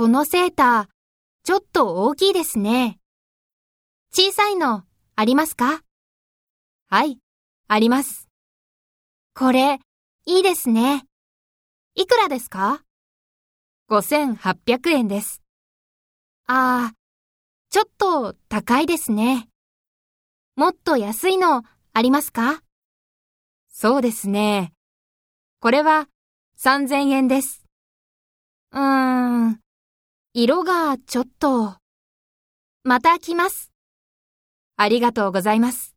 このセーター、ちょっと大きいですね。小さいの、ありますか？はい、あります。これ、いいですね。いくらですか ?5800 円です。ああ、ちょっと高いですね。もっと安いのありますか？そうですね。これは3000円です。うーん、色がちょっと。また来ます。ありがとうございます。